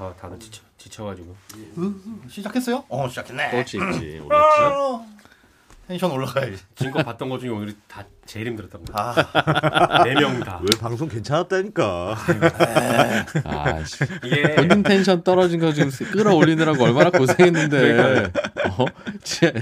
아 다들 지쳐 지쳐가지고 시작했어요? 어 시작했네. 또 찍지. 올렸지. 아, 텐션 올라가야지. 지금껏 봤던 것 중에 오늘 다 제일 힘들었던 거. 아, 네명 다. 왜 방송 괜찮았다니까. 아, 씨. 이게 본인 텐션 떨어진 거 지금 끌어올리느라고 얼마나 고생했는데. 어? 지,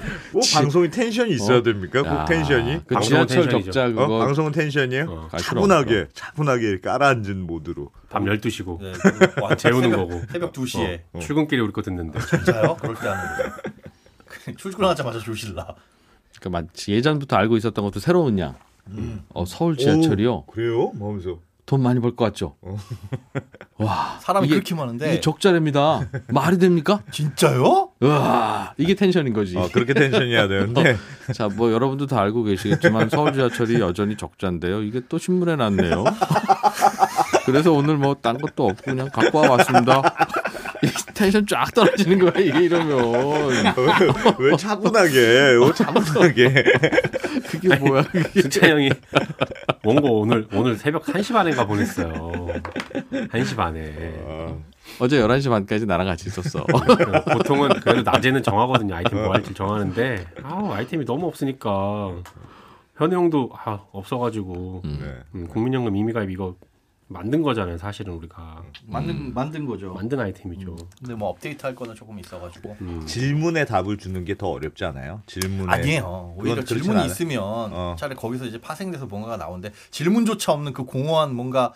방송이 tension이 있어야 어? 됩니까? 꼭 야, tension이? 그 지하철. 적자 어? 그거 방송은 tension이에요? 어, 차분하게 차분하게 깔아앉은 모드로. 밤 12시고 네, 그 완전 재우는 새벽, 거고. 새벽 2시에. 어. 출근길에 우리 거 듣는데 진짜요? 그럴 때 하는 거. 출근하자마자 조실라. 그 마치 예전부터 알고 있었던 것도 새로운 양. 음. 어, 서울 지하철이요. 오, 그래요? 뭐 하면서. 돈 많이 벌 것 같죠? 와. 사람이 이게- 그렇게 많은데 이게 적자랍니다. 말이 됩니까? 진짜요? 와, 이게 텐션인 거지. 어, 그렇게 텐션이어야 되는데. 자, 뭐 여러분도 다 알고 계시겠지만 서울 지하철이 여전히 적자인데요. 이게 또 신문에 났네요. 그래서 오늘 뭐 딴 것도 없고 그냥 갖고 와 왔습니다. 이 텐션 쫙 떨어지는 거야 이게 이러면 왜, 왜 차분하게, 왜 차분하게. 그게 뭐야 그게 승찬 형이 원고 오늘 오늘 새벽 1시 반인가 보냈어요. 1시 반에. 어제 11시 반까지 나랑 같이 있었어. 보통은 그래도 낮에는 정하거든요. 아이템 뭐 할지 정하는데 아 아이템이 너무 없으니까 현우 형도 아 없어가지고 네. 음, 국민연금 임의가입 이거 만든 거잖아요. 사실은 우리가 만든 만든 거죠. 만든 아이템이죠. 근데 뭐 업데이트 할 거는 조금 있어가지고. 음. 질문에 답을 주는 게 더 어렵지 않아요? 질문에. 아니에요. 오히려 그건 그렇진 질문이 않아요. 있으면 어. 차라리 거기서 이제 파생돼서 뭔가가 나오는데 질문조차 없는 그 공허한 뭔가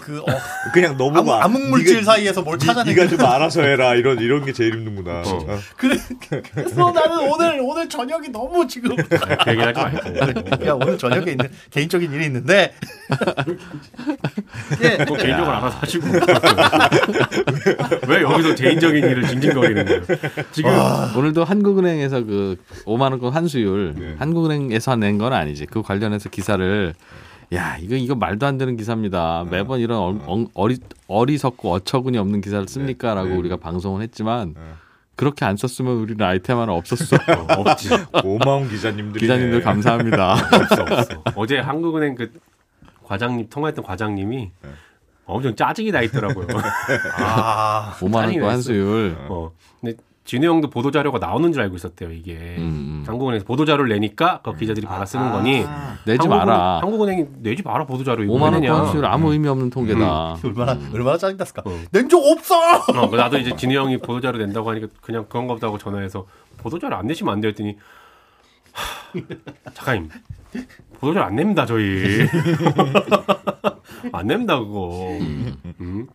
그 어, 그냥 너무 암, 막- 암흑물질 네가- 사이에서 뭘 니- 찾아내는 네가 좀 알아서 해라 이런 이런 게 제일 힘든구나. 어. 어. 그래, 그래 서 나는 오늘 오늘 저녁이 너무 지금 그 얘기는 하지 말고. 야 오늘 저녁에 있는 개인적인 일이 있는데 예, 뭐 개인적으로 알아서 하시고 왜 여기서 개인적인 일을 징징거리는 거예요? 지금 오늘도 한국은행에서 그 5만 원권 환수율 네. 한국은행에서 낸 건 아니지. 그 관련해서 기사를 야 이거 이거 말도 안 되는 기사입니다. 매번 이런 어, 엉- 어리 어리석고 어처구니 없는 기사를 씁니까라고 네. 우리가 방송을 했지만 네. 그렇게 안 썼으면 우리는 아이템 하나 없었어. 없지. 고마운 기자님들이 기자님들 감사합니다. 없어 없어. 어제 한국은행 그 과장님 통화했던 과장님이 네. 엄청 짜증이 나 있더라고요. 아 5만 짜증이 원권 났어. 환수율. 어. 근데 진우 형도 보도 자료가 나오는 줄 알고 있었대요. 이게 음, 음. 한국은행에서 보도 자료를 내니까 그 기자들이 받아 쓰는 거니 내지 한국은행- 마라. 한국은행이 내지 마라 보도 자료 이거 5만 왜 원권 내냐. 환수율 아무 의미 없는 통계다. 얼마나 얼마나 짜증났을까? 어. 낸적 없어. 어, 그 나도 이제 진우 형이 보도 자료 낸다고 하니까 그냥 그런 거 보다고 전화해서 보도 자료 안 내시면 안 돼요 했더니 하, 작가님 보도 자료 안 냅니다 저희 안 냅니다 그거 음?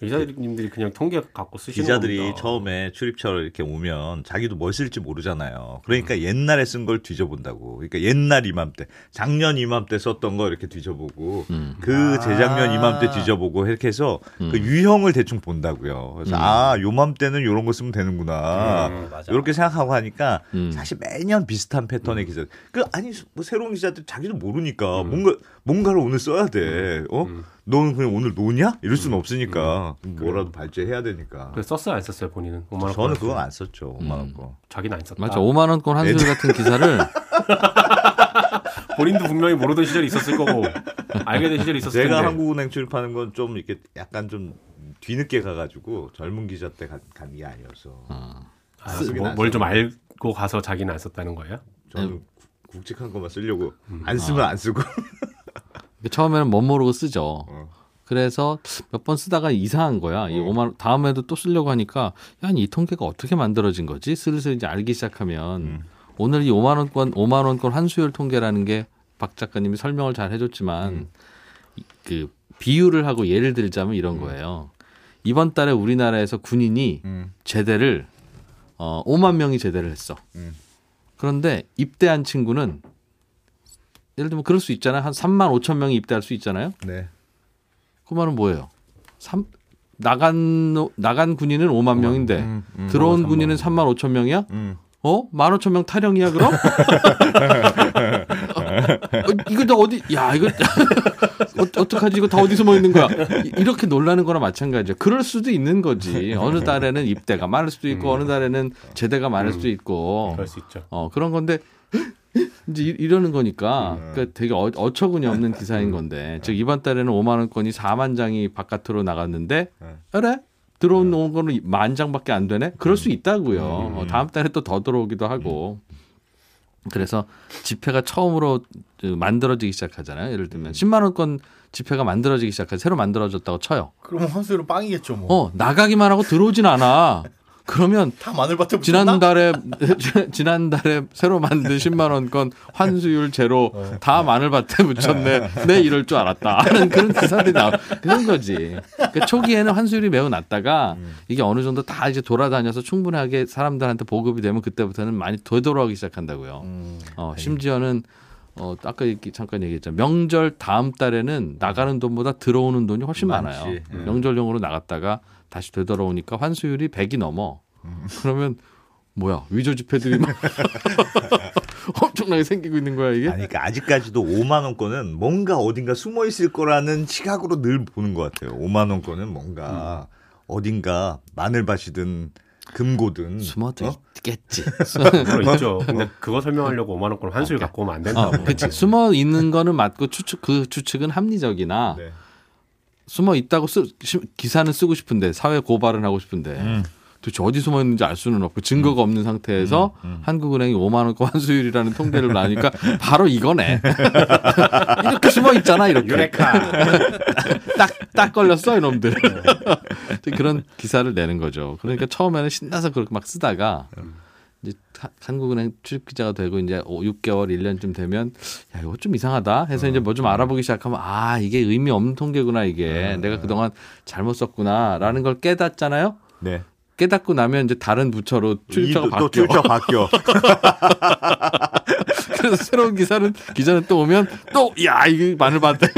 기자님들이 그냥 통계 갖고 쓰시는 기자들이 겁니다. 처음에 출입처를 이렇게 오면 자기도 뭘 쓸지 모르잖아요. 그러니까 옛날에 쓴 걸 뒤져본다고. 그러니까 옛날 이맘때, 작년 이맘때 썼던 거 이렇게 뒤져보고, 음. 그 아. 재작년 이맘때 뒤져보고 이렇게 해서 그 유형을 대충 본다고요. 그래서 아, 요맘때는 요런 거 쓰면 되는구나. 음. 이렇게 생각하고 하니까 음. 사실 매년 비슷한 패턴의 기자. 그 아니 뭐 새로운 기자들 자기도 모르니까 뭔가 뭔가를 오늘 써야 돼. 어? 음. 너는 그냥 오늘 노냐? 이럴 수는 없으니까 뭐라도 발제해야 되니까. 그래서 썼어요 안 썼어요 본인은 5만 원 저는 그건 안 썼죠. 5만 음. 원 거. 자기는 안 썼다 맞아. 5만 원권 환수율 같은 기사를 본인도 분명히 모르던 시절이 있었을 거고 알게 된 시절이 있었을 제가 텐데 한국은행 출입하는 건좀 이렇게 약간 좀 뒤늦게 가가지고 젊은 기자 때 간 게 아니어서 어. 아, 쓰긴 뭐, 안뭘좀 알고 가서 자기는 안 썼다는 거예요? 저는 굵직한 것만 쓰려고 안 쓰면 안 쓰고. 처음에는 멋 모르고 쓰죠. 어. 그래서 몇 번 쓰다가 이상한 거야. 이 5만 원, 다음에도 또 쓰려고 하니까 야, 이 통계가 어떻게 만들어진 거지? 슬슬 이제 알기 시작하면 음. 오늘 이 5만 원권 5만 원권 환수율 통계라는 게 박 작가님이 설명을 잘 해줬지만 음. 이- 그 비유를 하고 예를 들자면 이런 거예요. 이번 달에 우리나라에서 군인이 음. 제대를 어 5만 명이 제대를 했어. 음. 그런데 입대한 친구는 예를 들면 그럴 수 있잖아요. 한 3만 5천 명이 입대할 수 있잖아요. 네. 그 말은 뭐예요? 삼 나간 나간 군인은 5만 명인데 음, 음. 들어온 군인은 3만 5천 명이야? 음. 어? 1만 5천 명 타령이야 그럼? 어, 이거 다 어디? 야 이거 어, 어떡하지? 이거 다 어디 숨어 있는 거야? 이- 이렇게 놀라는 거나 마찬가지야. 그럴 수도 있는 거지. 어느 달에는 입대가 많을 수도 있고 어느 달에는 제대가 많을 수도 있고 그럴 수 있죠. 어 그런 건데 이제 이- 이러는 거니까 음. 그러니까 되게 어, 어처구니 없는 기사인 건데 즉 이번 달에는 5만 원권이 4만 장이 바깥으로 나갔는데 네. 그래 들어오는 거는 만 장밖에 안 되네. 그럴 수 있다고요. 음. 어, 다음 달에 또 더 들어오기도 하고. 그래서 지폐가 처음으로 그 만들어지기 시작하잖아요. 예를 들면 10만 원권 지폐가 만들어지기 시작해 새로 만들어졌다고 쳐요. 그러면 환수율은 빵이겠죠 뭐. 어 나가기만 하고 들어오진 않아. 그러면 다 마늘밭에 붙였나? 지난달에 지난달에 새로 만든 10만 원권 환수율 제로 다 마늘밭에 묻혔네. 내 이럴 줄 알았다. 하는 그런 기사들이 나와. 그런 거지. 그러니까 초기에는 환수율이 매우 낮다가 이게 어느 정도 다 이제 돌아다녀서 충분하게 사람들한테 보급이 되면 그때부터는 많이 되돌아오기 시작한다고요. 음. 어, 심지어는 어, 아까 얘기, 잠깐 얘기했잖아요. 명절 다음 달에는 나가는 돈보다 들어오는 돈이 훨씬 많지. 많아요. 음. 명절용으로 나갔다가 다시 되돌아오니까 환수율이 100이 넘어. 그러면 뭐야 위조 지폐들이 막 엄청나게 생기고 있는 거야 이게? 아니, 그러니까 아직까지도 5만 원권은 뭔가 어딘가 숨어 있을 거라는 시각으로 늘 보는 것 같아요. 5만 원권은 뭔가 어딘가 마늘밭이든 금고든 숨어도 어? 있겠지. 물론 있죠. 근데 그거 설명하려고 5만 원권 환수율 갖고 오면 안 어, 된다고. 그치. 숨어 있는 거는 맞고 추측 그 추측은 합리적이나 네. 숨어 있다고 쓰, 시- 기사는 쓰고 싶은데 사회 고발은 하고 싶은데 음. 도대체 어디 숨어 있는지 알 수는 없고 증거가 없는 상태에서 한국은행이 5만 원권 환수율이라는 통계를 나니까 바로 이거네. 이렇게 숨어 있잖아 이렇게. 유레카. 딱, 딱 걸렸어, 이놈들. 그런 기사를 내는 거죠. 그러니까 처음에는 신나서 그렇게 막 쓰다가 이제 하- 한국은행 출입 기자가 되고 이제 6개월, 1년쯤 되면 야, 이거 좀 이상하다 해서 이제 뭐 좀 알아보기 시작하면 아, 이게 의미 없는 통계구나, 이게. 내가 그동안 잘못 썼구나라는 걸 깨닫잖아요. 네. 깨닫고 나면 이제 다른 부처로 출입처가 이- 또 바뀌어. 출처 바뀌어. 그래서 새로운 기사는 기자는 또 오면 또 야, 이게 마늘밭에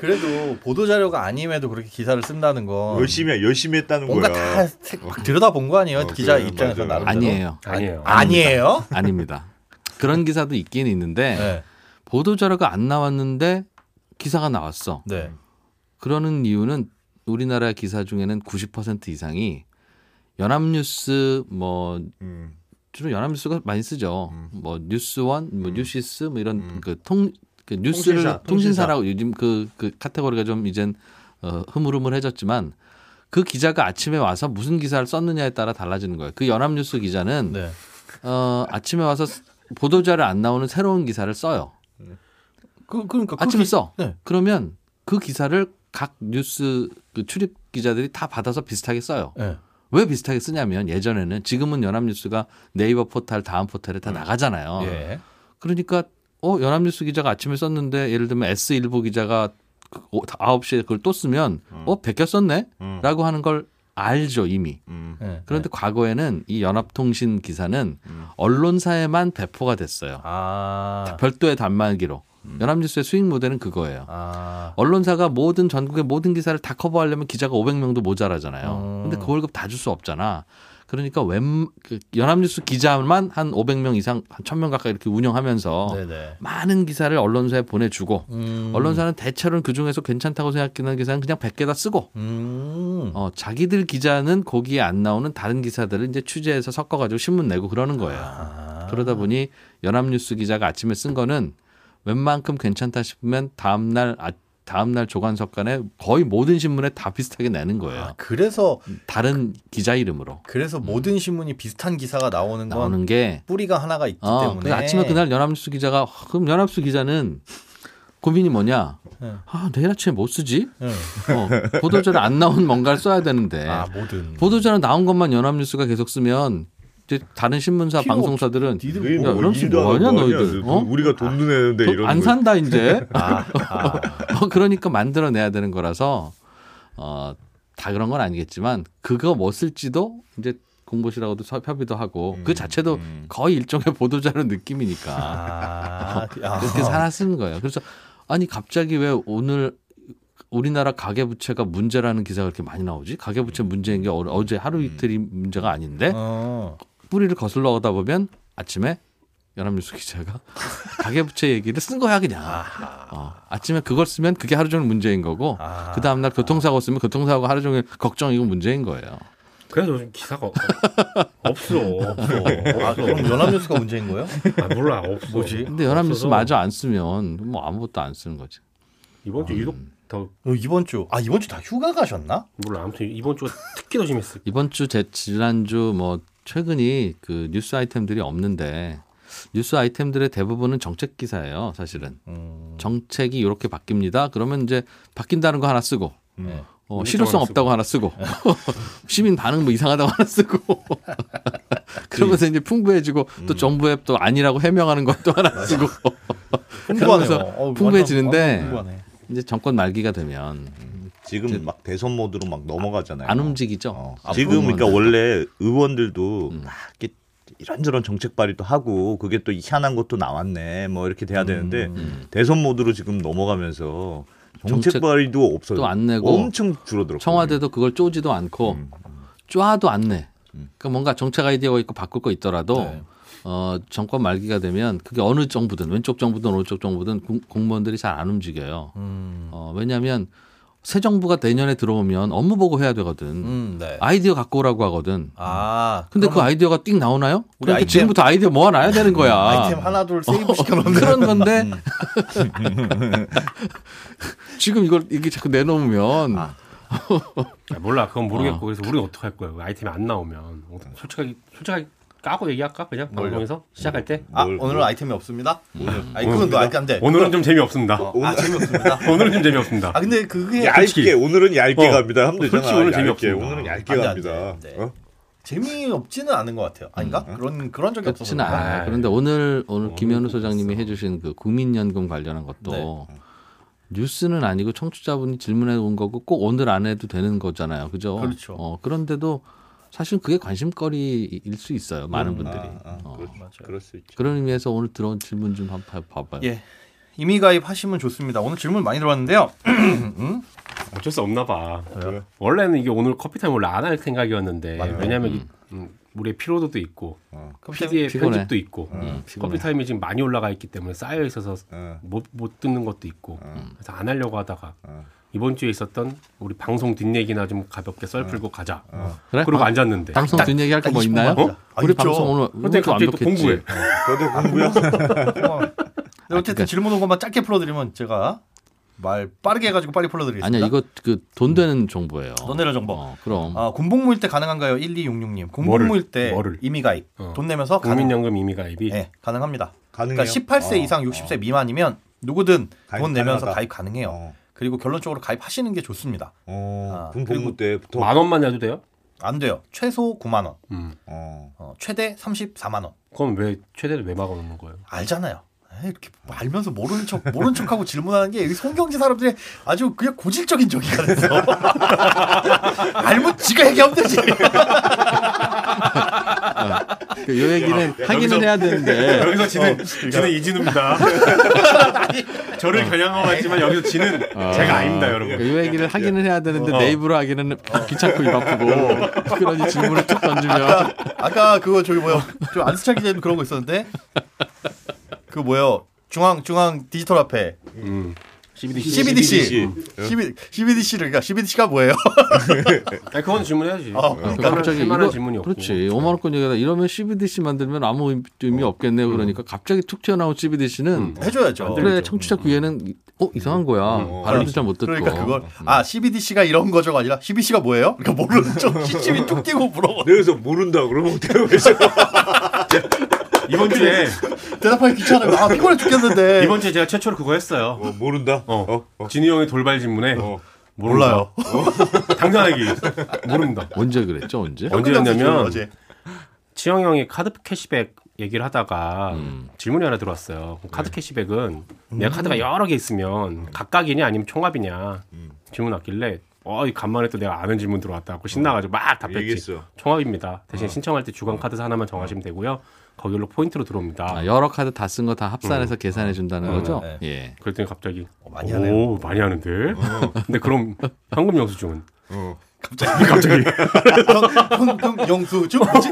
그래도 보도 자료가 아님에도 그렇게 기사를 쓴다는 건 열심히 열심히 했다는 뭔가 거야. 다 세- 들여다 본 거 아니에요? 어, 기자 그래, 입장에서 맞아요. 나름 아니에요. 아니에요. 아니에요? 아닙니다. 그런 기사도 있긴 있는데 네. 보도 자료가 안 나왔는데 기사가 나왔어. 네. 그러는 이유는 우리나라 기사 중에는 90% 이상이 연합뉴스 뭐 음. 주로 연합뉴스가 많이 쓰죠. 뭐 뉴스원, 뭐 뉴시스 뭐 이런 음. 그통그 뉴스를 통신사, 통신사라고 요즘 그, 그 카테고리가 좀 이젠 어, 흐물흐물해졌지만 그 기자가 아침에 와서 무슨 기사를 썼느냐에 따라 달라지는 거예요. 그 연합뉴스 기자는 네. 어, 아침에 와서 보도자료 안 나오는 새로운 기사를 써요. 그 그러니까 그 아침에 기- 써. 네. 그러면 그 기사를 각 뉴스 그 출입 기자들이 다 받아서 비슷하게 써요. 네. 왜 비슷하게 쓰냐면 예전에는 지금은 연합뉴스가 네이버 포탈 다음 포탈에 다 나가잖아요. 예. 그러니까 어 연합뉴스 기자가 아침에 썼는데 예를 들면 S일보 기자가 그 오- 9시에 그걸 또 쓰면 어 베껴 썼네? 음. 라고 하는 걸 알죠 이미. 음. 네. 그런데 과거에는 이 연합통신 기사는 언론사에만 배포가 됐어요. 아. 별도의 단말기로. 연합뉴스의 수익 모델은 그거예요. 아. 언론사가 모든 전국의 모든 기사를 다 커버하려면 기자가 500명도 모자라잖아요. 음. 근데 그 월급 다 줄 수 없잖아. 그러니까 웬 그 연합뉴스 기자만 한 500명 이상 한 1000명 가까이 이렇게 운영하면서 네네. 많은 기사를 언론사에 보내주고 음. 언론사는 대체로는 그 중에서 괜찮다고 생각하는 기사는 그냥 100개 다 쓰고 음. 어, 자기들 기자는 거기에 안 나오는 다른 기사들을 이제 취재해서 섞어 가지고 신문 내고 그러는 거예요. 아. 그러다 보니 연합뉴스 기자가 아침에 쓴 거는 웬만큼 괜찮다 싶으면 다음날 아, 다음날 조간석 간에 거의 모든 신문에 다 비슷하게 내는 거예요. 아, 그래서 다른 기자 이름으로 그래서 모든 신문이 비슷한 기사가 나오는 건 나오는 게 뿌리가 하나가 있기 어, 때문에 그 아침에 그날 연합뉴스 기자가 그럼 연합뉴스 기자는 고민이 뭐냐? 네. 아 내일 아침에 못 쓰지? 네. 어, 보도자료 안 나온 뭔가를 써야 되는데 아 모든 보도자료 나온 것만 연합뉴스가 계속 쓰면 다른 신문사 방송사들은 야, 뭐안 뭐하냐, 하고 너희들? 뭐하냐? 어? 우리가 돈도 내는데 더- 이런 안 거. 산다 이제. 아, 아. 어, 그러니까 만들어내야 되는 거라서 어, 다 그런 건 아니겠지만 그거 뭐 쓸지도 이제 공보시라고도 서- 협의도 하고 그 자체도 음. 거의 일종의 보도자료 느낌이니까 아, 아. 그렇게 살아 쓰는 거예요. 그래서 아니 갑자기 왜 오늘 우리나라 가계부채가 문제라는 기사가 그렇게 많이 나오지? 가계부채 문제인 게 어- 어제 하루 이틀이 문제가 아닌데 어. 뿌리를 거슬러 가다 보면 아침에 연합뉴스 기자가 가계부채 얘기를 쓴 거야 그냥. 어, 아침에 그걸 쓰면 그게 하루 종일 문제인 거고 아. 그 다음 날 교통사고 쓰면 교통사고가 하루 종일 걱정이고 문제인 거예요. 그래서 요즘 기사가 없- 없어. 없어. 아, 그럼 연합뉴스가 문제인 거예요? 아, 몰라. 없어. 뭐지? 근데 연합뉴스 없어서 마저 안 쓰면 뭐 아무것도 안 쓰는 거지. 이번 주 유독 더 어, 이번 주, 아, 이번 주 다 휴가 가셨나? 몰라 아무튼 이번 주가 특히 더 심했을. 이번 주 제 지난주 뭐 최근이 그 뉴스 아이템들이 없는데 뉴스 아이템들의 대부분은 정책 기사예요. 사실은 음, 정책이 이렇게 바뀝니다. 그러면 이제 바뀐다는 거 하나 쓰고 네. 어, 실효성 하나 없다고 하나 쓰고 시민 반응 뭐 이상하다고 하나 쓰고 그러면서 이제 풍부해지고 또 정부에 또 아니라고 해명하는 것도 하나 쓰고 어, 풍부해지는데 풍부하네. 이제 정권 말기가 되면 지금 막 대선 모드로 막 넘어가잖아요. 안 움직이죠. 어. 앞으로 지금 그러니까. 원래 의원들도 음. 막 이렇게 이런저런 정책 발의도 하고 그게 또 희한한 것도 나왔네 뭐 이렇게 돼야 되는데 음. 대선 모드로 지금 넘어가면서 정책, 발의도 없어요. 또안 내고 엄청 줄어들었고 청와대도 그걸 쪼지도 않고 음. 쪼아도 안 내. 음. 그러니까 뭔가 정책 아이디어가 있고 바꿀 거 있더라도 네. 어, 정권 말기가 되면 그게 어느 정부든 왼쪽 정부든 오른쪽 정부든 공- 공무원들이 잘 안 움직여요. 음, 어, 왜냐하면 새 정부가 내년에 들어오면 업무 보고 해야 되거든. 음, 네. 아이디어 갖고 오라고 하거든. 아, 근데 그 아이디어가 띵 나오나요? 우리 그러니까 아이템- 지금부터 아이디어 모아놔야 되는 거야. 아이템 하나 둘 세이브 시켜놓는 그런 건데 음. 지금 이걸 이게 자꾸 내놓으면 아. 아, 몰라 그건 모르겠고 어. 그래서 우리는 어떻게 할 거야? 그 아이템이 안 나오면 솔직하게 솔직하게 까고 얘기할까 그냥 뭘요? 방송에서 시작할 때 아, 뭘- 오늘은 아이템이 없습니다. 오늘 아니 그건 너 알게 안 돼. 오늘은 좀 재미없습니다. 어, 아 재미없습니다. 오늘은 좀 재미없습니다. 아 근데 그게 얇게 오늘은 얇게 어. 갑니다. 하면 되잖아. 솔직히 오늘. 재미없습니다. 오늘은 얇게 안 돼, 안 갑니다. 돼, 안 돼. 어? 재미없지는 않은 것 같아요. 아닌가? 그런 그런 적이 없어서. 않아요. 그런데 오늘 오늘 어, 김현우 소장님이 해 주신 그 국민연금 관련한 것도 네. 뉴스는 아니고 청취자분이 질문해 온 거고 꼭 오늘 안 해도 되는 거잖아요. 그죠? 그렇죠. 어, 그런데도 사실 그게 관심거리일 수 있어요. 많은 분들이. 아, 아, 어. 그럴 수 있죠. 그런 의미에서 오늘 들어온 질문 좀 한번 봐- 봐봐요. 예. 이미 가입하시면 좋습니다. 오늘 질문 많이 들어왔는데요. 음? 어쩔 수 없나 봐. 그래. 원래는 이게 오늘 커피 타임 원래 안 할 생각이었는데 맞아요. 왜냐면 이- 음, 우리의 피로도도 있고 어, PD의 피곤해. 편집도 있고 음, 피곤해. 커피 타임이 지금 많이 올라가 있기 때문에 쌓여 있어서 어, 못, 못 듣는 것도 있고 어. 그래서 안 하려고 하다가 어. 이번 주에 있었던 우리 방송 뒷얘기나 좀 가볍게 썰 풀고 가자. 그래? 그리고 방- 앉았는데 방송 뒷얘기 할 거뭐 20분 있나요? 만 하자. 아, 우리 있죠. 방송 오늘 근데 오늘도 갑자기 또. 공부해. 공부요. 어. 네, 어쨌든 질문 온 것만 짧게 풀어드리면 제가 말 빠르게 해가지고 빨리 풀어드리겠습니다. 아니야 이거 그 돈 되는 정보예요. 돈 되는 정보. 어, 그럼 아, 군복무일 때 가능한가요? 1266님. 군복무일 뭐를? 때 뭐를? 이미 가입. 어. 돈 내면서. 국민연금 임의 가입이 네, 가능합니다. 가능해요. 그러니까 18세 어, 이상 60세 미만이면 누구든 가입 돈 내면서 가능하다. 가입 가능해요. 어, 그리고 결론적으로 가입하시는 게 좋습니다. 어, 아, 군 그리고 복무 때부터. 만 원만 내도 돼요? 안 돼요. 최소 9만 원, 음. 어. 어, 최대 34만 원. 그럼 왜 최대를 왜 막아놓는 거예요? 알잖아요. 에이, 이렇게 알면서 모르는 척 모른 척하고 질문하는 게이 송경지 사람들이 아주 그냥 고질적인 적이가 됐어. 알면 지가 얘기하면 되지. 그 요 얘기는 하기는 해야 되는데. 여기서 지는 지는 이진우입니다. 저를 겨냥하고 있지만 여기서 지는 제가 아닙니다, 여러분. 이 얘기를 하기는 해야 되는데 어. 내 입으로 하기는 귀찮고 입 아프고 그러니 질문을 툭 던지면. 아까, 아까 그거 저기 뭐야 좀 안수찬 기자님 그런 거 있었는데? 그 뭐야 중앙 중앙 디지털 화폐 음. CBDC. CBDC CB, CBDC를 그러니까 CBDC가 뭐예요? 아니, 그건 질문해야지. 어, 그거는 갑자기 이거 질문이 없고. 그렇지 5만 원권 얘기하다 이러면 CBDC 만들면 아무 의미- 의미 없겠네요. 그러니까 갑자기 툭 튀어나온 CBDC는 음. 해줘야죠. 그래 청취자 귀에는 어 이상한 거야 어. 발음도 잘 못 듣고 그러니까 그걸 아 CBDC가 이런 거죠가 아니라 CBC가 뭐예요? 그러니까 모르는 척 시침이 툭 끼고 물어봐. 내가서 모른다 그러면 어떻게 해서 이번 주에 대답하기 귀찮아요. 아 피곤해 죽겠는데. 이번 주에 제가 최초로 그거 했어요. 어, 모른다. 어. 어, 어. 진우 형의 돌발 질문에 어. 몰라요. 당당하게 모릅니다. 언제 그랬죠 언제? 언제였냐면 어제. 치영 형이 카드 캐시백 얘기를 하다가 음. 질문이 하나 들어왔어요. 카드 캐시백은 내가 카드가 여러 개 있으면 각각이냐 아니면 총합이냐 음. 질문 왔길래 어, 이 간만에 또 내가 아는 질문 들어왔다. 고 신나가지고 막 답했지. 얘기했어. 총합입니다. 대신 신청할 때 주간 카드사 하나만 정하시면 되고요. 거기로 포인트로 들어옵니다. 아, 여러 카드 다 쓴 거 다 합산해서 계산해 준다는 거죠? 네. 예. 그랬더니 갑자기 어, 많이 하네요. 어. 오, 많이 하는데. 근데 그럼 현금 영수증은 어. 갑자기 갑자기 현금 영수증 뭐지?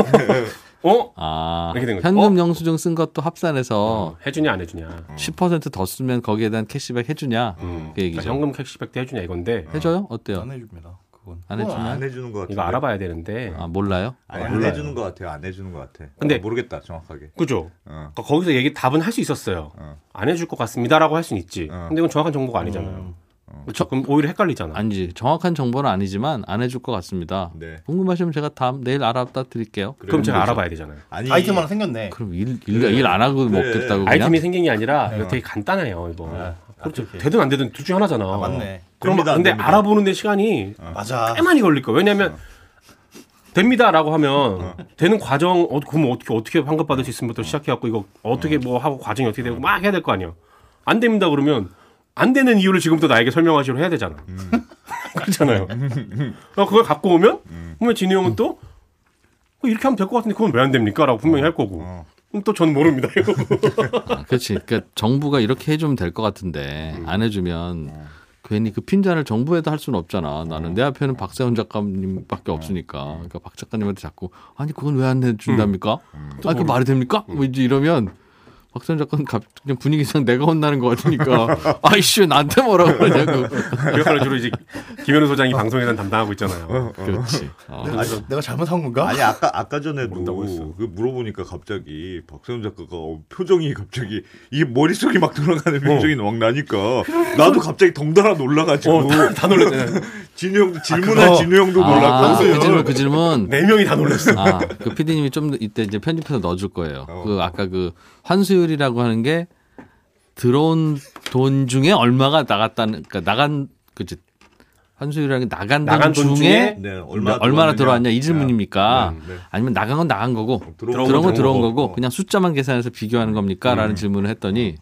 어? 아 이렇게 된 거죠. 현금 영수증 쓴 것도 합산해서 어, 해주냐 안 해주냐. 10%더 쓰면 거기에 대한 캐시백 해주냐 음. 그 얘기죠. 그러니까 현금 캐시백도 해주냐 이건데 해줘요? 어때요? 안 해줍니다. 그건. 안 해주면 안 해주는 것 같아. 이거 알아봐야 되는데. 아 몰라요? 아니, 안 몰라요. 해주는 것 같아요. 안 해주는 것 같아. 근데- 어, 모르겠다 정확하게. 그죠? 어. 그러니까 거기서 얘기 답은 할 수 있었어요. 어. 안 해줄 것 같습니다라고 할 수는 있지. 어. 근데 이건 정확한 정보가 아니잖아요. 음. 그렇죠. 그럼 오히려 헷갈리잖아. 아니지 정확한 정보는 아니지만 안 해줄 것 같습니다. 네. 궁금하시면 제가 다음 내일 알아다 드릴게요. 그럼 제가. 알아봐야 되잖아요. 아니 아이템 하나 생겼네. 그럼 일일 안 하고 그래. 먹겠다고 그냥 아이템이 생긴 게 아니라 네. 되게 간단해요. 이거. 네. 그렇죠. 그렇게. 되든 안 되든 둘 중에 하나잖아. 아, 맞네. 그럼 됩니다, 안 근데 됩니다. 알아보는데 시간이 맞아. 꽤 많이 걸릴 거야. 왜냐면 됩니다라고 하면 어. 되는 과정 어 그럼 어떻게 어떻게 환급 받을 수 있음부터 시작해 갖고 이거 어떻게 뭐 하고 과정이 어떻게 되고 막 해야 될 거 아니야. 안 됩니다 그러면 안 되는 이유를 지금부터 나에게 설명하시로 해야 되잖아. 음. 그렇잖아요. 어, 그걸 갖고 오면 그러면 진우 형은 또 어, 이렇게 하면 될 것 같은데 그건 왜 안 됩니까?라고 분명히 할 거고. 또 전 모릅니다. 아, 그렇지. 그러니까 정부가 이렇게 해주면 될 것 같은데 음. 안 해주면 괜히 그 핀잔을 정부에다 할 수는 없잖아. 나는 내 앞에는 박세훈 작가님밖에 없으니까. 그러니까 박 작가님한테 자꾸 아니 그건 왜 안 해준답니까? 아그 말이 됩니까? 뭐 이제 이러면 박세훈 작가는 갑 그냥 분위기상 내가 혼나는 것 같으니까 아이씨 왜 나한테 뭐라고 그러냐고. 그 역할을 주로 이제 김현우 소장이 방송에서 담당하고 있잖아요. 그렇지. 어. 내가, 내가 잘못한 건가? 아니 아까 아까 전에도. 그 물어보니까 갑자기 박세훈 작가가 어, 표정이 갑자기 이게 머릿속이 막 돌아가는 표정이 막 나니까 나도 갑자기 덩달아 놀라가지고 어, 다, 다 놀랐잖아요. 진우 형도 질문한 그거. 진우 형도 아, 놀랐고 그 질문 그 질문 네 명이 다 놀랐어. 아, 그 PD님이 좀 이때 이제 편집해서 넣어줄 거예요. 어. 그 아까 그 환수율이라고 하는 게 들어온 돈 중에 얼마가 나갔다는, 그러니까 나간, 그지 환수율이라는 게 나간, 나간 돈, 돈 중에, 중에 네, 얼마 얼마나 들어왔냐 이 질문입니까? 네, 네. 아니면 나간 건 나간 거고 들어온 들어온 건건 들어온 들어온 거고 거고. 그냥 숫자만 계산해서 비교하는 겁니까?라는 질문을 했더니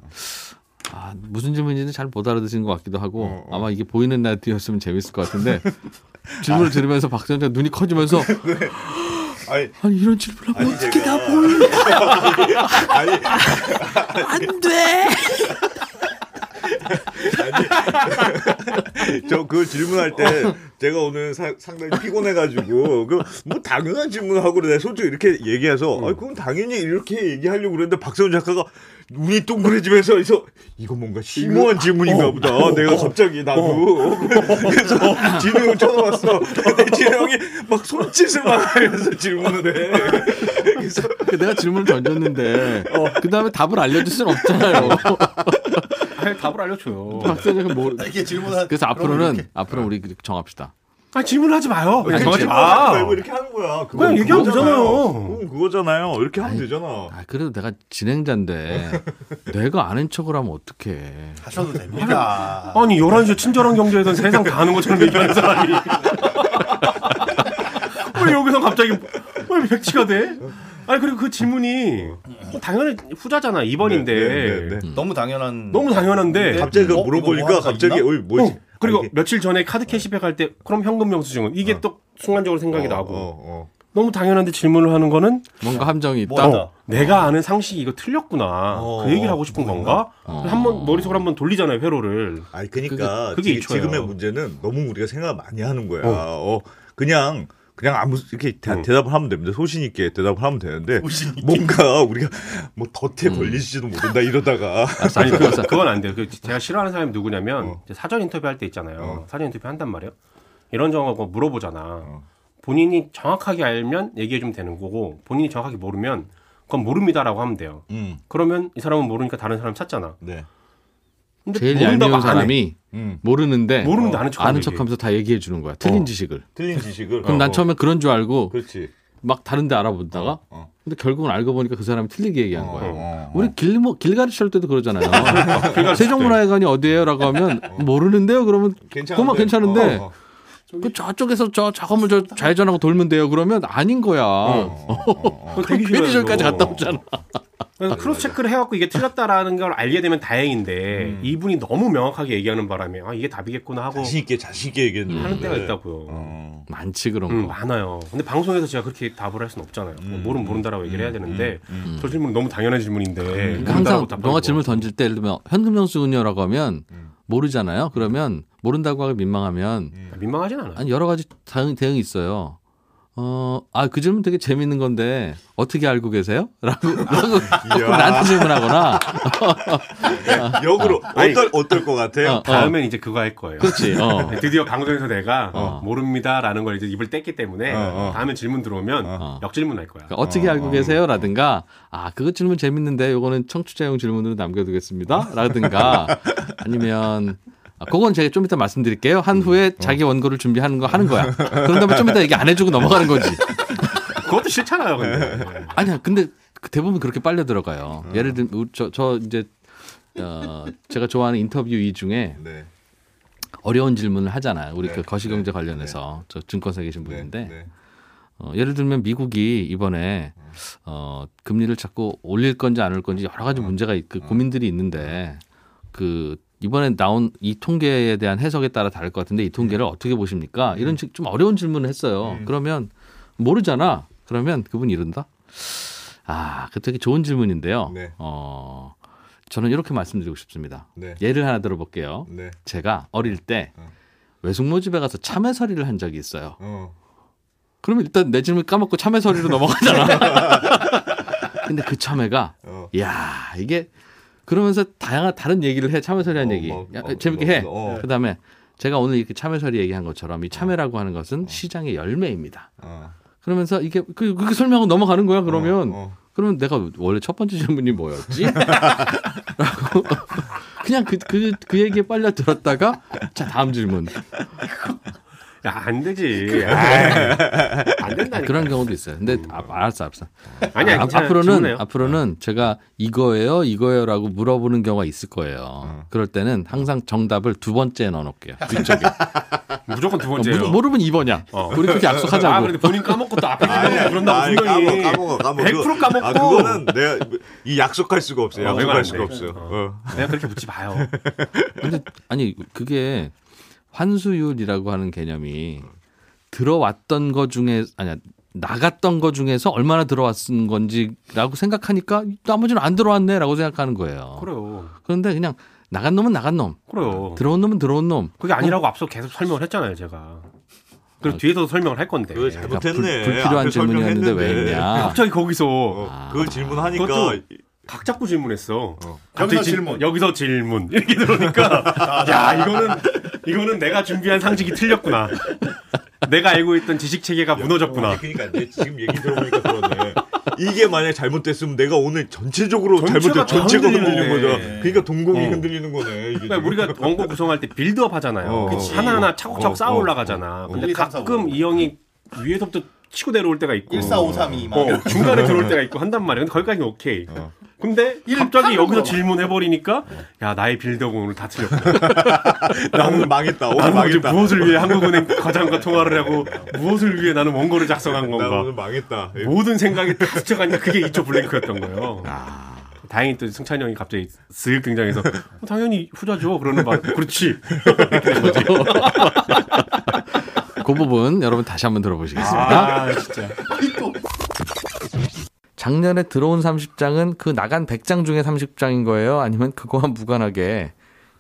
아, 무슨 질문인지는 잘 못 알아듣은 것 같기도 하고 어, 어. 아마 이게 보이는 라디오였으면 재밌을 것 같은데 질문을 들으면서 작 눈이 커지면서 아니 아니 이런 질문을 하면 어떻게 제가- 다 보여? 아니 안 돼. 저 그 질문할 때 제가 오늘 사- 상당히 피곤해가지고 그 뭐 당연한 질문하고 그래. 솔직히 이렇게 얘기해서 아 그럼 당연히 이렇게 얘기하려고 그랬는데 박세훈 작가가 눈이 동그래지면서 그래서 이거 뭔가 심오한 질문인가 보다. 내가 갑자기 나도. 그래서 진우 형 쳐다봤어. 근데 진우 형이 막 손짓을 막 하면서 질문을 해. 그래서 그 내가 질문을 던졌는데 그 다음에 답을 알려줄 수는 없잖아요. 아, 답을 알려줘요. 박사님은 뭐 이게 질문한. 그래서 앞으로는 이렇게. 앞으로 우리 정합시다. 아 질문하지 마요. 그냥 정하지 질문하지 마. 말고 이렇게 하는 거야 그건 그냥 얘기하면. 되잖아요. 그건 그거잖아요 이렇게 하면 아니, 되잖아 아 그래도 내가 진행자인데 내가 아는 척을 하면 어떡해. 하셔도 됩니다. 아니 11시에 친절한 경제에선 세상 다 아는 것처럼 얘기하는 사람이 왜 여기서 갑자기 왜 백치가 돼? 아니 그리고 그 질문이 당연히 후자잖아 2번인데 네, 네, 네, 네. 너무 당연한. 너무 당연한데 갑자기 그 어? 물어보니까 이거 뭐 하나 갑자기 있나? 어이 뭐지? 어, 그리고 아, 며칠 전에 카드 캐시백 할 때 그럼 현금 영수증은 이게 또 순간적으로 생각이 어, 나고 어, 어. 너무 당연한데 질문을 하는 거는 뭔가 함정이 있다. 어, 내가 아는 상식이 이거 틀렸구나 어, 그 얘기를 하고 싶은 건가? 어. 한번 머릿속으로 한번 돌리잖아요 회로를 아니 그러니까 그게 지- 이초예요. 지금의 문제는 너무 우리가 생각 많이 하는 거야. 어. 어, 그냥 그냥 아무 이렇게 대, 응. 답을 하면 됩니다. 소신 있게 대답을 하면 되는데. 뭔가 우리가 뭐 덫에 걸리지도 모른다 이러다가 아니 그, 그건 안 돼요. 그 제가 싫어하는 사람이 누구냐면 어. 사전 인터뷰 할 때 있잖아요. 어. 사전 인터뷰 한단 말이에요. 이런 뭐 물어보잖아. 어. 본인이 정확하게 알면 얘기해 주면 되는 거고 본인이 정확하게 모르면 그건 모릅니다라고 하면 돼요. 음, 그러면 이 사람은 모르니까 다른 사람 찾잖아. 네. 근데 제일 얄미운. 사람이 음, 모르는데 모르는데 어, 아는 척하면 아는. 척하면서 다 얘기해 주는 거야. 틀린 어. 지식을. 틀린 지식을. 그럼 어, 난 어. 처음에 그런 줄 알고 그렇지. 막 다른데 알아보다가 어. 근데 결국은 알고 보니까 그 사람이 틀리게 얘기한 어, 거예요. 어, 어. 우리 길, 뭐, 길 가르칠 때도 그러잖아요. 세종문화회관이 어디예요?라고 하면 모르는데요. 그러면 괜찮은데. 그만 괜찮은데 어, 어. 그 저쪽에서 저 작업물 저 좌회전하고 돌면 돼요. 그러면 아닌 거야. 어, 어, 어. 되게 괜히 싫어요, 저기까지 그거. 갔다 오잖아. cross check를 해갖고 이게 틀렸다라는 걸 알게 되면 다행인데 이분이 너무 명확하게 얘기하는 바람에 아 이게 답이겠구나 하고 자신 있게 자신 있게 얘기했는데 하는 때가 있다고요. 어. 많지 그런 음, 거. 많아요. 근데 방송에서 제가 그렇게 답을 할 수는 없잖아요. 뭐 음, 모르면 음, 모른다라고 얘기를 해야 되는데 음, 저 질문 너무 당연한 질문인데 그러니까 항상 거. 질문 던질 때 예를 들면 현금 영수증이라고 하면 음. 모르잖아요. 그러면 모른다고 하기 민망하면 민망하진 않아요. 아니 여러 가지 대응, 대응이 있어요. 어, 아, 그 질문 되게 재밌는 건데, 어떻게 알고 계세요? 라고, 라고 나한테 질문하거나. 역으로 아니, 어떨 어떨 것 같아? 어, 어. 다음엔 이제 그거 할 거예요. 그렇지, 어. 드디어 방송에서 내가 어. 모릅니다라는 걸 이제 입을 뗐기 때문에 어, 어. 다음에 질문 들어오면 어. 역질문 할 거야. 그러니까 어떻게 어, 알고 어. 계세요? 라든가, 아, 그거 질문 재밌는데, 요거는 청취자용 질문으로 남겨두겠습니다. 라든가, 아니면, 아, 그건 제가 좀 이따 말씀드릴게요. 한 후에 자기 원고를 준비하는 거 하는 거야. 그런 다음에 좀 이따 얘기 안 해주고 넘어가는 거지. 그것도 싫잖아요, 근데. 아니야, 근데 그 대부분 그렇게 빨려 들어가요. 예를 들면 저, 저 이제 어, 제가 좋아하는 인터뷰 이 중에 네. 어려운 질문을 하잖아요. 우리 네, 그 거시경제 네, 관련해서 저 증권사에 계신 분인데 네. 네. 어, 예를 들면 미국이 이번에 어, 금리를 자꾸 올릴 건지 안 올릴 건지 여러 가지 문제가 있- 그 고민들이 있는데 그 이번에 나온 이 통계에 대한 해석에 따라 다를 것 같은데 이 통계를 어떻게 보십니까? 이런 지- 좀 어려운 질문을 했어요. 그러면 모르잖아. 그러면 그분이 이른다. 아, 그 되게 좋은 질문인데요. 네. 어, 저는 이렇게 말씀드리고 싶습니다. 네. 예를 하나 들어볼게요. 네. 제가 어릴 때 어. 외숙모 집에 가서 참외서리를 한 적이 있어요. 어. 그러면 일단 내 질문 까먹고 참외서리로 넘어가잖아. 근데 그 참외가 어. 야 이게 그러면서 다양한 다른 얘기를 해 참외서리한 어, 얘기 뭐, 야, 어, 재밌게 뭐, 해. 어. 그다음에 제가 오늘 이렇게 참외서리 얘기한 것처럼 이 참외라고 하는 것은 시장의 열매입니다. 어. 그러면서 이게 그 그렇게 설명하고 넘어가는 거야. 그러면 어, 어. 그러면 내가 원래 첫 번째 질문이 뭐였지? 라고 그냥 그 그 그 얘기에 빨려 들었다가 자 다음 질문 야, 안 되지. 아이, 안 된다니까. 그런 경우도 있어요. 근데 아, 알았어 알았어. 아니야, 아. 앞으로는 질문해요. 앞으로는 제가 이거예요, 이거예요라고 물어보는 경우가 있을 거예요. 어. 그럴 때는 항상 정답을 두 번째에 넣어놓을게요. 뒤쪽에. 무조건 두 어, 번째예요. 모- 모르면 2번이야. 어. 우리 그렇게 아, 약속하자고. 근데 본인 까먹고 또 앞에 아니, 질문하고 그런다고 아니, 분명히. 까먹어, 까먹어, 까먹어. 100% 까먹고. 아, 그거는 내가 이 약속할 수가 없어요. 어, 약속할 안 수가 돼. 없어요. 어. 어. 그냥 그렇게 묻지 마요. 근데 아니 그게 환수율이라고 하는 개념이 들어왔던 거 중에 아니야 나갔던 거 중에서 얼마나 들어왔은 건지라고 생각하니까 나머지는 안 들어왔네라고 생각하는 거예요. 그래요. 그런데 그냥 나간 놈은 나간 놈, 그래요. 들어온 놈은 들어온 놈. 그게 아니라고 앞서 계속 설명을 했잖아요, 제가. 그리고 뒤에서도 설명을 할 건데. 그러니까 잘못했네. 불, 불필요한 앞에 질문이었는데 왜. 했냐? 갑자기 거기서 어, 그걸 질문하니까 각 잡고 질문했어. 어. 갑자기 여기서 질- 질문. 여기서 질문. 이렇게 들어오니까 야 이거는 이거는 내가 준비한 상식이 틀렸구나. 내가 알고 있던 지식 체계가 무너졌구나. 그러니까 내 지금 얘기 들어보니까 그러네. 이게 만약 잘못됐으면 내가 오늘 전체적으로 전체가 잘못된 다 전체가 흔들리는. 거죠. 그러니까 동공이 어. 흔들리는 거네. 이게 그러니까 우리가 원고 구성할 때 build up 하잖아요. 어, 그치. 어, 하나하나 차곡차곡 어, 쌓아 어, 올라가잖아. 근데 1, 2, 3, 4, 가끔 5. 이 형이 위에서부터 치고 내려올 때가 있고 1, 4, 5, 3, 2 막. 어, 중간에 들어올 때가 있고 한단 말이야. 근데 거기까지는 오케이. 어. 근데 일 갑자기 여기서 거. 질문해 버리니까 야 나의 build up 오늘 다 틀렸고 나 오늘 망했다. 오늘 나는 어제 망했다. 무엇을 위해 한국은행 과장과 통화를 하고 무엇을 위해 나는 원고를 작성한 나 건가 오늘 망했다. 모든 생각이 다 스쳐가니까 그게 이쪽 blank였던 거예요. 아, 다행히 또 승찬이 형이 갑자기 쓱 등장해서 어, 당연히 후자죠. 그러는 말 그렇지. 그 부분 여러분 다시 한번 들어보시겠습니다. 아 진짜. 작년에 들어온 30장은 그 나간 100장 중에 30장인 거예요? 아니면 그거와 무관하게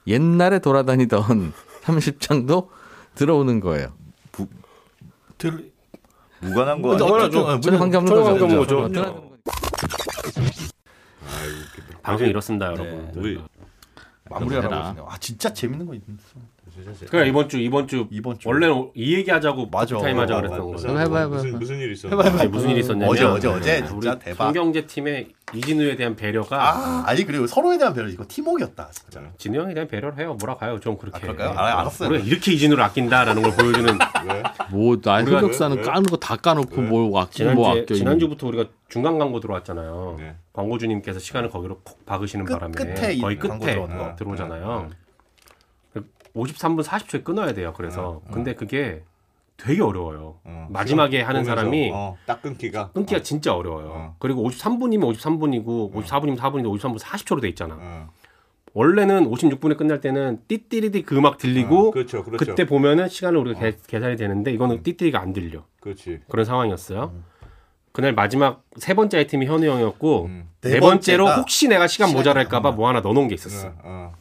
옛날에 돌아다니던 30장도 들어오는 거예요? 들... 무관한 거 어, 전혀 관계없는 전혀 거죠. 관계없는? 거죠. 들어가는 거니까. 방송 이렇습니다, 여러분. 네. 마무리하라고. 하시네요. 아 진짜 재밌는 거 있는데. 그러니까 이번 주 이번 주 이번 주. 원래는 이 얘기하자고 맞아. 타임 하자 어, 그랬던. 거예요. 해봐, 해봐, 무슨. 무슨 일 있어? 해봐, 해봐. 무슨 일이 있었냐면 어제 어제 어제 우리 진짜 대박. 손경제 팀의 이진우에 대한 배려가 아 아니 그리고 서로에 대한 배려 이거 팀워크였다 진짜. 진우 형에 대한 배려를 해요. 뭐라 가요. 좀 그렇게. 아, 그럴까요? 아, 알았어요. 우리가 이렇게 이진우를 아낀다라는 걸 보여주는 왜? 뭐, 나 우리가 흑역사는 왜? 까는 거 다 까놓고 왜? 뭘 아끼고 지난주에 뭐 아껴. 지난주부터 우리가 중간 광고 들어왔잖아요. 네. 광고주님께서 시간을 거기로 콕 박으시는 끝- 바람에 끝에 이 거의 광고 끝에 거. 들어오잖아요. 53분 40초에 끊어야 돼요. 그래서 음, 근데 그게 되게 어려워요. 어. 마지막에 하는 사람이 어, 딱 끊기가 끊기가 어. 진짜 어려워요. 어. 그리고 53분이면 53분이고 54분이면 4분인데 53분 40초로 돼 있잖아. 어. 원래는 56분에 끝날 때는 띠띠리디 그 음악 들리고 어, 그렇죠, 그렇죠. 그때 보면은 시간을 우리가 계, 계산이 되는데 이거는 띠띠리가 안 들려. 그렇지. 그런 상황이었어요. 그날 마지막 세 번째 아이템이 현우 형이었고 음. 네, 네 번째로 혹시 내가 시간 모자랄까봐. 뭐 하나 넣어놓은 게 있었어. 어, 어.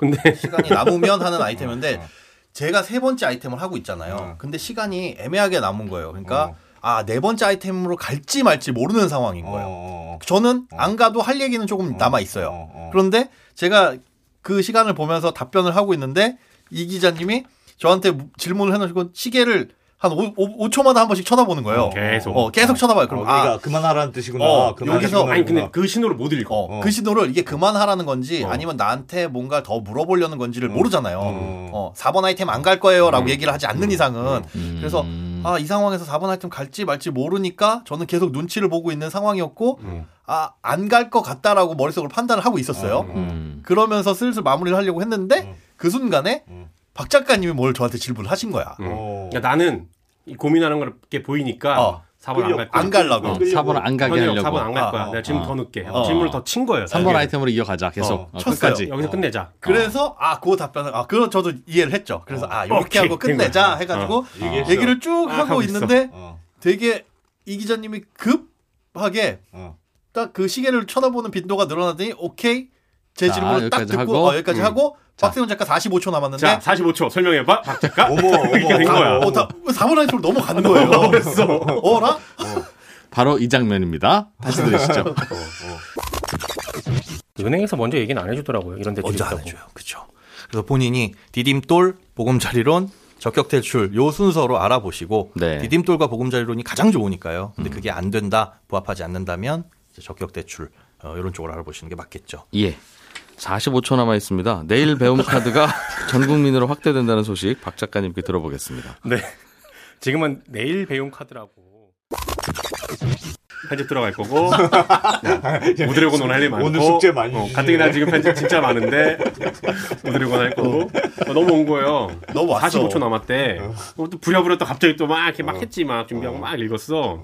근데 시간이 남으면 하는 아이템인데 어. 제가 세 번째 아이템을 하고 있잖아요. 어. 근데 시간이 애매하게 남은 거예요. 그러니까 어. 아네 번째 아이템으로 갈지 말지 모르는 상황인 어, 거예요. 어, 어. 저는 안 가도 할 얘기는 조금 남아 있어요. 어, 어. 그런데 제가 그 시간을 보면서 답변을 하고 있는데 이 기자님이 저한테 무- 질문을 해놓으시고 시계를 한 5, 5 초마다 한 번씩 쳐다보는 거예요. 어, 계속. 어, 계속 쳐다봐요. 그럼 어, 그러니까 아, 그만하라는 뜻이구나. 어. 여기서- 아니 근데 그 신호를 못 읽어. 어, 어. 그 신호를 이게 그만하라는 건지 어. 아니면 나한테 뭔가 더 물어보려는 건지를 어. 모르잖아요. 어. 어, 4번 아이템 안 갈 거예요라고 음. 얘기를 하지 않는 이상은 음. 그래서 아, 이 상황에서 4번 아이템 갈지 말지 모르니까 저는 계속 눈치를 보고 있는 상황이었고 음. 아, 안 갈 것 같다라고 머릿속으로 판단을 하고 있었어요. 어. 음. 그러면서 슬슬 마무리를 하려고 했는데 음. 그 순간에 음. 박 작가님이 뭘 저한테 질문을 하신 거야. 음. 어. 그러니까 나는 이 고민하는 게 보이니까 어. 4번 안 갈 거야. 안 가려고. 어, 4번 안 가게 하려고. 4번 안갈 아, 거야. 어, 내가 질문 어. 더 넣게. 어. 질문을 더 친 거예요. 3번 아이템으로 이어가자 계속 어, 어. 끝까지. 여기서 끝내자. 그래서 아, 그 답변을 아, 그거 저도 이해를 했죠. 그래서 아, 이렇게 오케이. 하고 끝내자 해 가지고 어. 얘기했어. 얘기를 쭉 아, 하고. 있는데 어. 되게 이 기자님이 급하게 어. 딱그 시계를 쳐다보는 빈도가 늘어나더니 오케이 제 자, 질문을 딱 여기까지 듣고 하고, 어, 여기까지 음. 하고 자. 박세훈 작가 45초 남았는데 자, 45초 설명해 봐. 박 작가. 어머, 이렇게 된 거야. 어, 다 4번 아이템으로 넘어가는 거예요. 그랬어. 어라? 바로 이 장면입니다. 다시 들으시죠. 은행에서 먼저 얘기는 안 해주더라고요. 이런 데 먼저 안. 해줘요. 그렇죠. 그래서 본인이 디딤돌, 보금자리론, 적격대출 요 순서로 알아보시고 네. 디딤돌과 보금자리론이 가장 좋으니까요. 근데 그게 안 된다, 부합하지 않는다면 이제 적격대출 어, 이런 쪽으로 알아보시는 게 맞겠죠. 예. 45초 남아 있습니다. 내일 배움 카드가 전 국민으로 확대된다는 소식 박 작가님께 들어보겠습니다. 네. 지금은 내일 배운 카드라고. 편집 들어갈 거고. 우드래곤 오늘 할일 많고. 오늘 숙제 많이 어. 가뜩이나 지금 편집 진짜 많은데 우드래곤 할 거고. 어, 너무 온 거예요. 너무 왔어. 45초 남았대. 어, 또 부랴부랴 또 갑자기 또 막 이렇게 막 했지 막 준비하고 막 읽었어.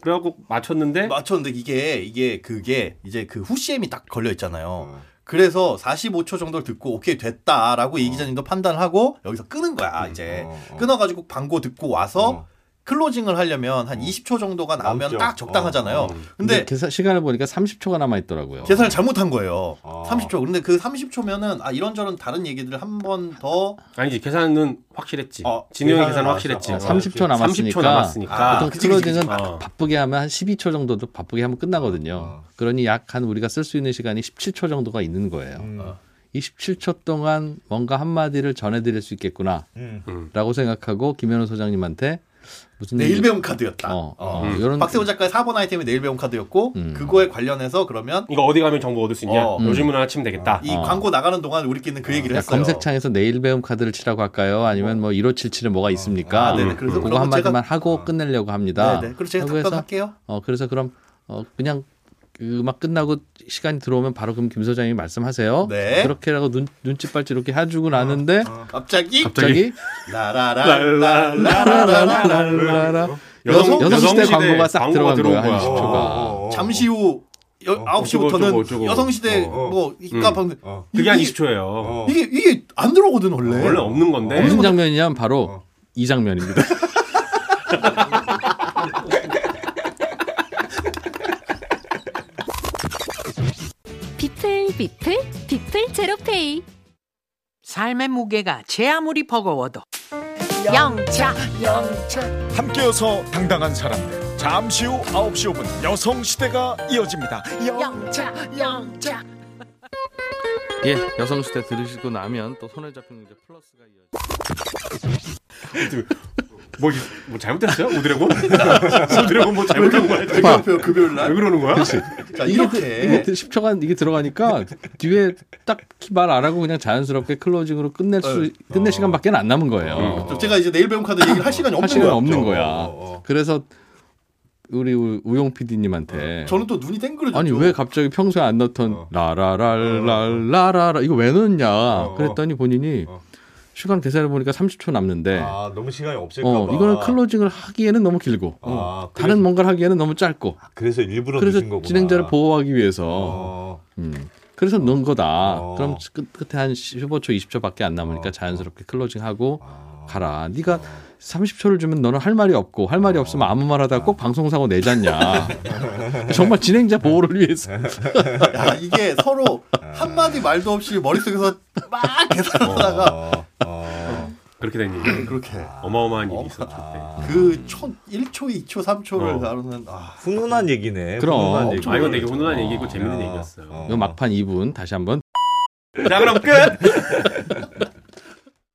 그래갖고 맞췄는데 맞췄는데 이게 이게 그게 이제 그 후CM이 딱 걸려 있잖아요. 어. 그래서 45초 정도를 듣고 오케이 됐다라고 이 기자님도 판단을 하고 여기서 끄는 거야 이제 어, 어. 끊어가지고 광고 듣고 와서 어. 클로징을 하려면 한 20초 정도가 나오면 남죠. 딱 적당하잖아요. 어, 어. 근데 계산 시간을 보니까 30초가 남아 있더라고요. 계산을 잘못한 거예요. 어. 30초. 근데 그 30초면은 아 이런저런 다른 얘기들을 한 번 더 아니지 계산은 확실했지. 어, 진우 형이 계산은. 확실했지. 어, 30초 남았으니까 30초 남았으니까. 아, 보통 그치, 그치, 클로징은 그치. 어. 바쁘게 하면 한 12초 정도도 바쁘게 하면 끝나거든요. 어. 그러니 약 한 우리가 쓸 수 있는 시간이 17초 정도가 있는 거예요. 음. 어. 이 17초 동안 뭔가 한마디를 전해드릴 수 있겠구나라고 음. 생각하고 김현우 소장님한테 무슨 내일 배움 카드였다. 어, 어. 어, 이런 박세훈 작가의 4번 아이템이 내일 배움 카드였고 음. 그거에 관련해서 그러면 이거 어디 가면 정보 얻을 수 있냐? 어. 요즘은 하나 치면 되겠다. 이 어. 광고 나가는 동안 우리끼리는 그 얘기를 했어요. 검색창에서 내일 배움 카드를 치라고 할까요? 아니면 뭐 1577에 뭐가 있습니까? 아, 네네. 음, 그래서 그거 그러면 한마디만 제가 하고 끝내려고 합니다. 네네. 그래서 제가 답변할게요. 어 그래서 그럼 어 그냥 그 음악 끝나고 시간이 들어오면 바로 그럼 김 소장님이 말씀하세요. 네. 그렇게라고 눈 눈치 빨지 이렇게 해주고 나는데 갑자기 갑자기 라라라라라라라 여성 여성- 여성 시대 광고가 싹 들어간 거야 한 거야. 20초가. 어, 어. 잠시 후 여, 어, 9시부터는 어쩌고 저쩌고. 여성시대 어, 어. 뭐 이까 음. 방 어. 그게 한 이게- 20초예요. 어. 이게 이게 안 들어오거든 원래. 원래 없는 건데. 무슨 장면이냐면 바로 어. 이 장면입니다. 제로페이. 삶의 무게가 제 아무리 버거워도 영차. 영차. 함께여서 당당한 사람들 잠시 후 9시 5분 여성시대가 이어집니다. 영차 영차. 예, 여성 시대 들으시고 나면 또 손에 잡히는 이제 플러스가 이어지. 뭐, 뭐 잘못했어요? 우드래곤? 우드래곤 뭐 잘못한 거야? 급여 급여일 왜 날. 그러는 거야? 자 이게 이렇게 10초간 이게 들어가니까 뒤에 딱 말 안 하고 그냥 자연스럽게 클로징으로 끝낼 수 네. 끝낼 시간밖에 안 남은 거예요. 저 제가 이제 내일 배움 카드 얘기를 할 시간이 할 없는 시간 거야. 없는 거야. 어, 어. 그래서 우리 우- 우용 PD님한테 저는 또 눈이 땡그려졌죠. 아니 왜 갑자기 평소에 안 넣던 어. 라라랄랄라라라 이거 왜 넣냐 어. 그랬더니 본인이 어. 시간 계산해 보니까 30초 남는데 아 너무 시간이 없을까 어 봐. 이거는 클로징을 하기에는 너무 길고 아, 다른 그래서- 뭔가를 하기에는 너무 짧고 그래서 일부러 그래서. 진행자를 보호하기 위해서 어. 음. 그래서 넣은 거다. 어. 그럼 끝, 끝에 한 15초, 20초밖에 안 남으니까 어. 자연스럽게 클로징하고 아. 가라. 네가 30초를 주면 너는 할 말이 없고 할 말이 없으면 아무 말 하다가 꼭 방송사고 내잖냐. 정말 진행자 보호를 위해서. 야 이게 서로 한 마디 말도 없이 머릿속에서 막 계산하다가 어. 어. 그렇게 된 일이 그렇게 어마어마한 일이 있었죠. 아. 그초 1초, 2초, 3초를 어. 다루는 아 훈훈한 얘기네. 그럼. 훈훈한 얘기. 아, 이건 되게 훈훈한 얘기고 재밌는 어. 얘기였어요. 어. 이거 막판 2분 다시 한번 자, 그럼 끝!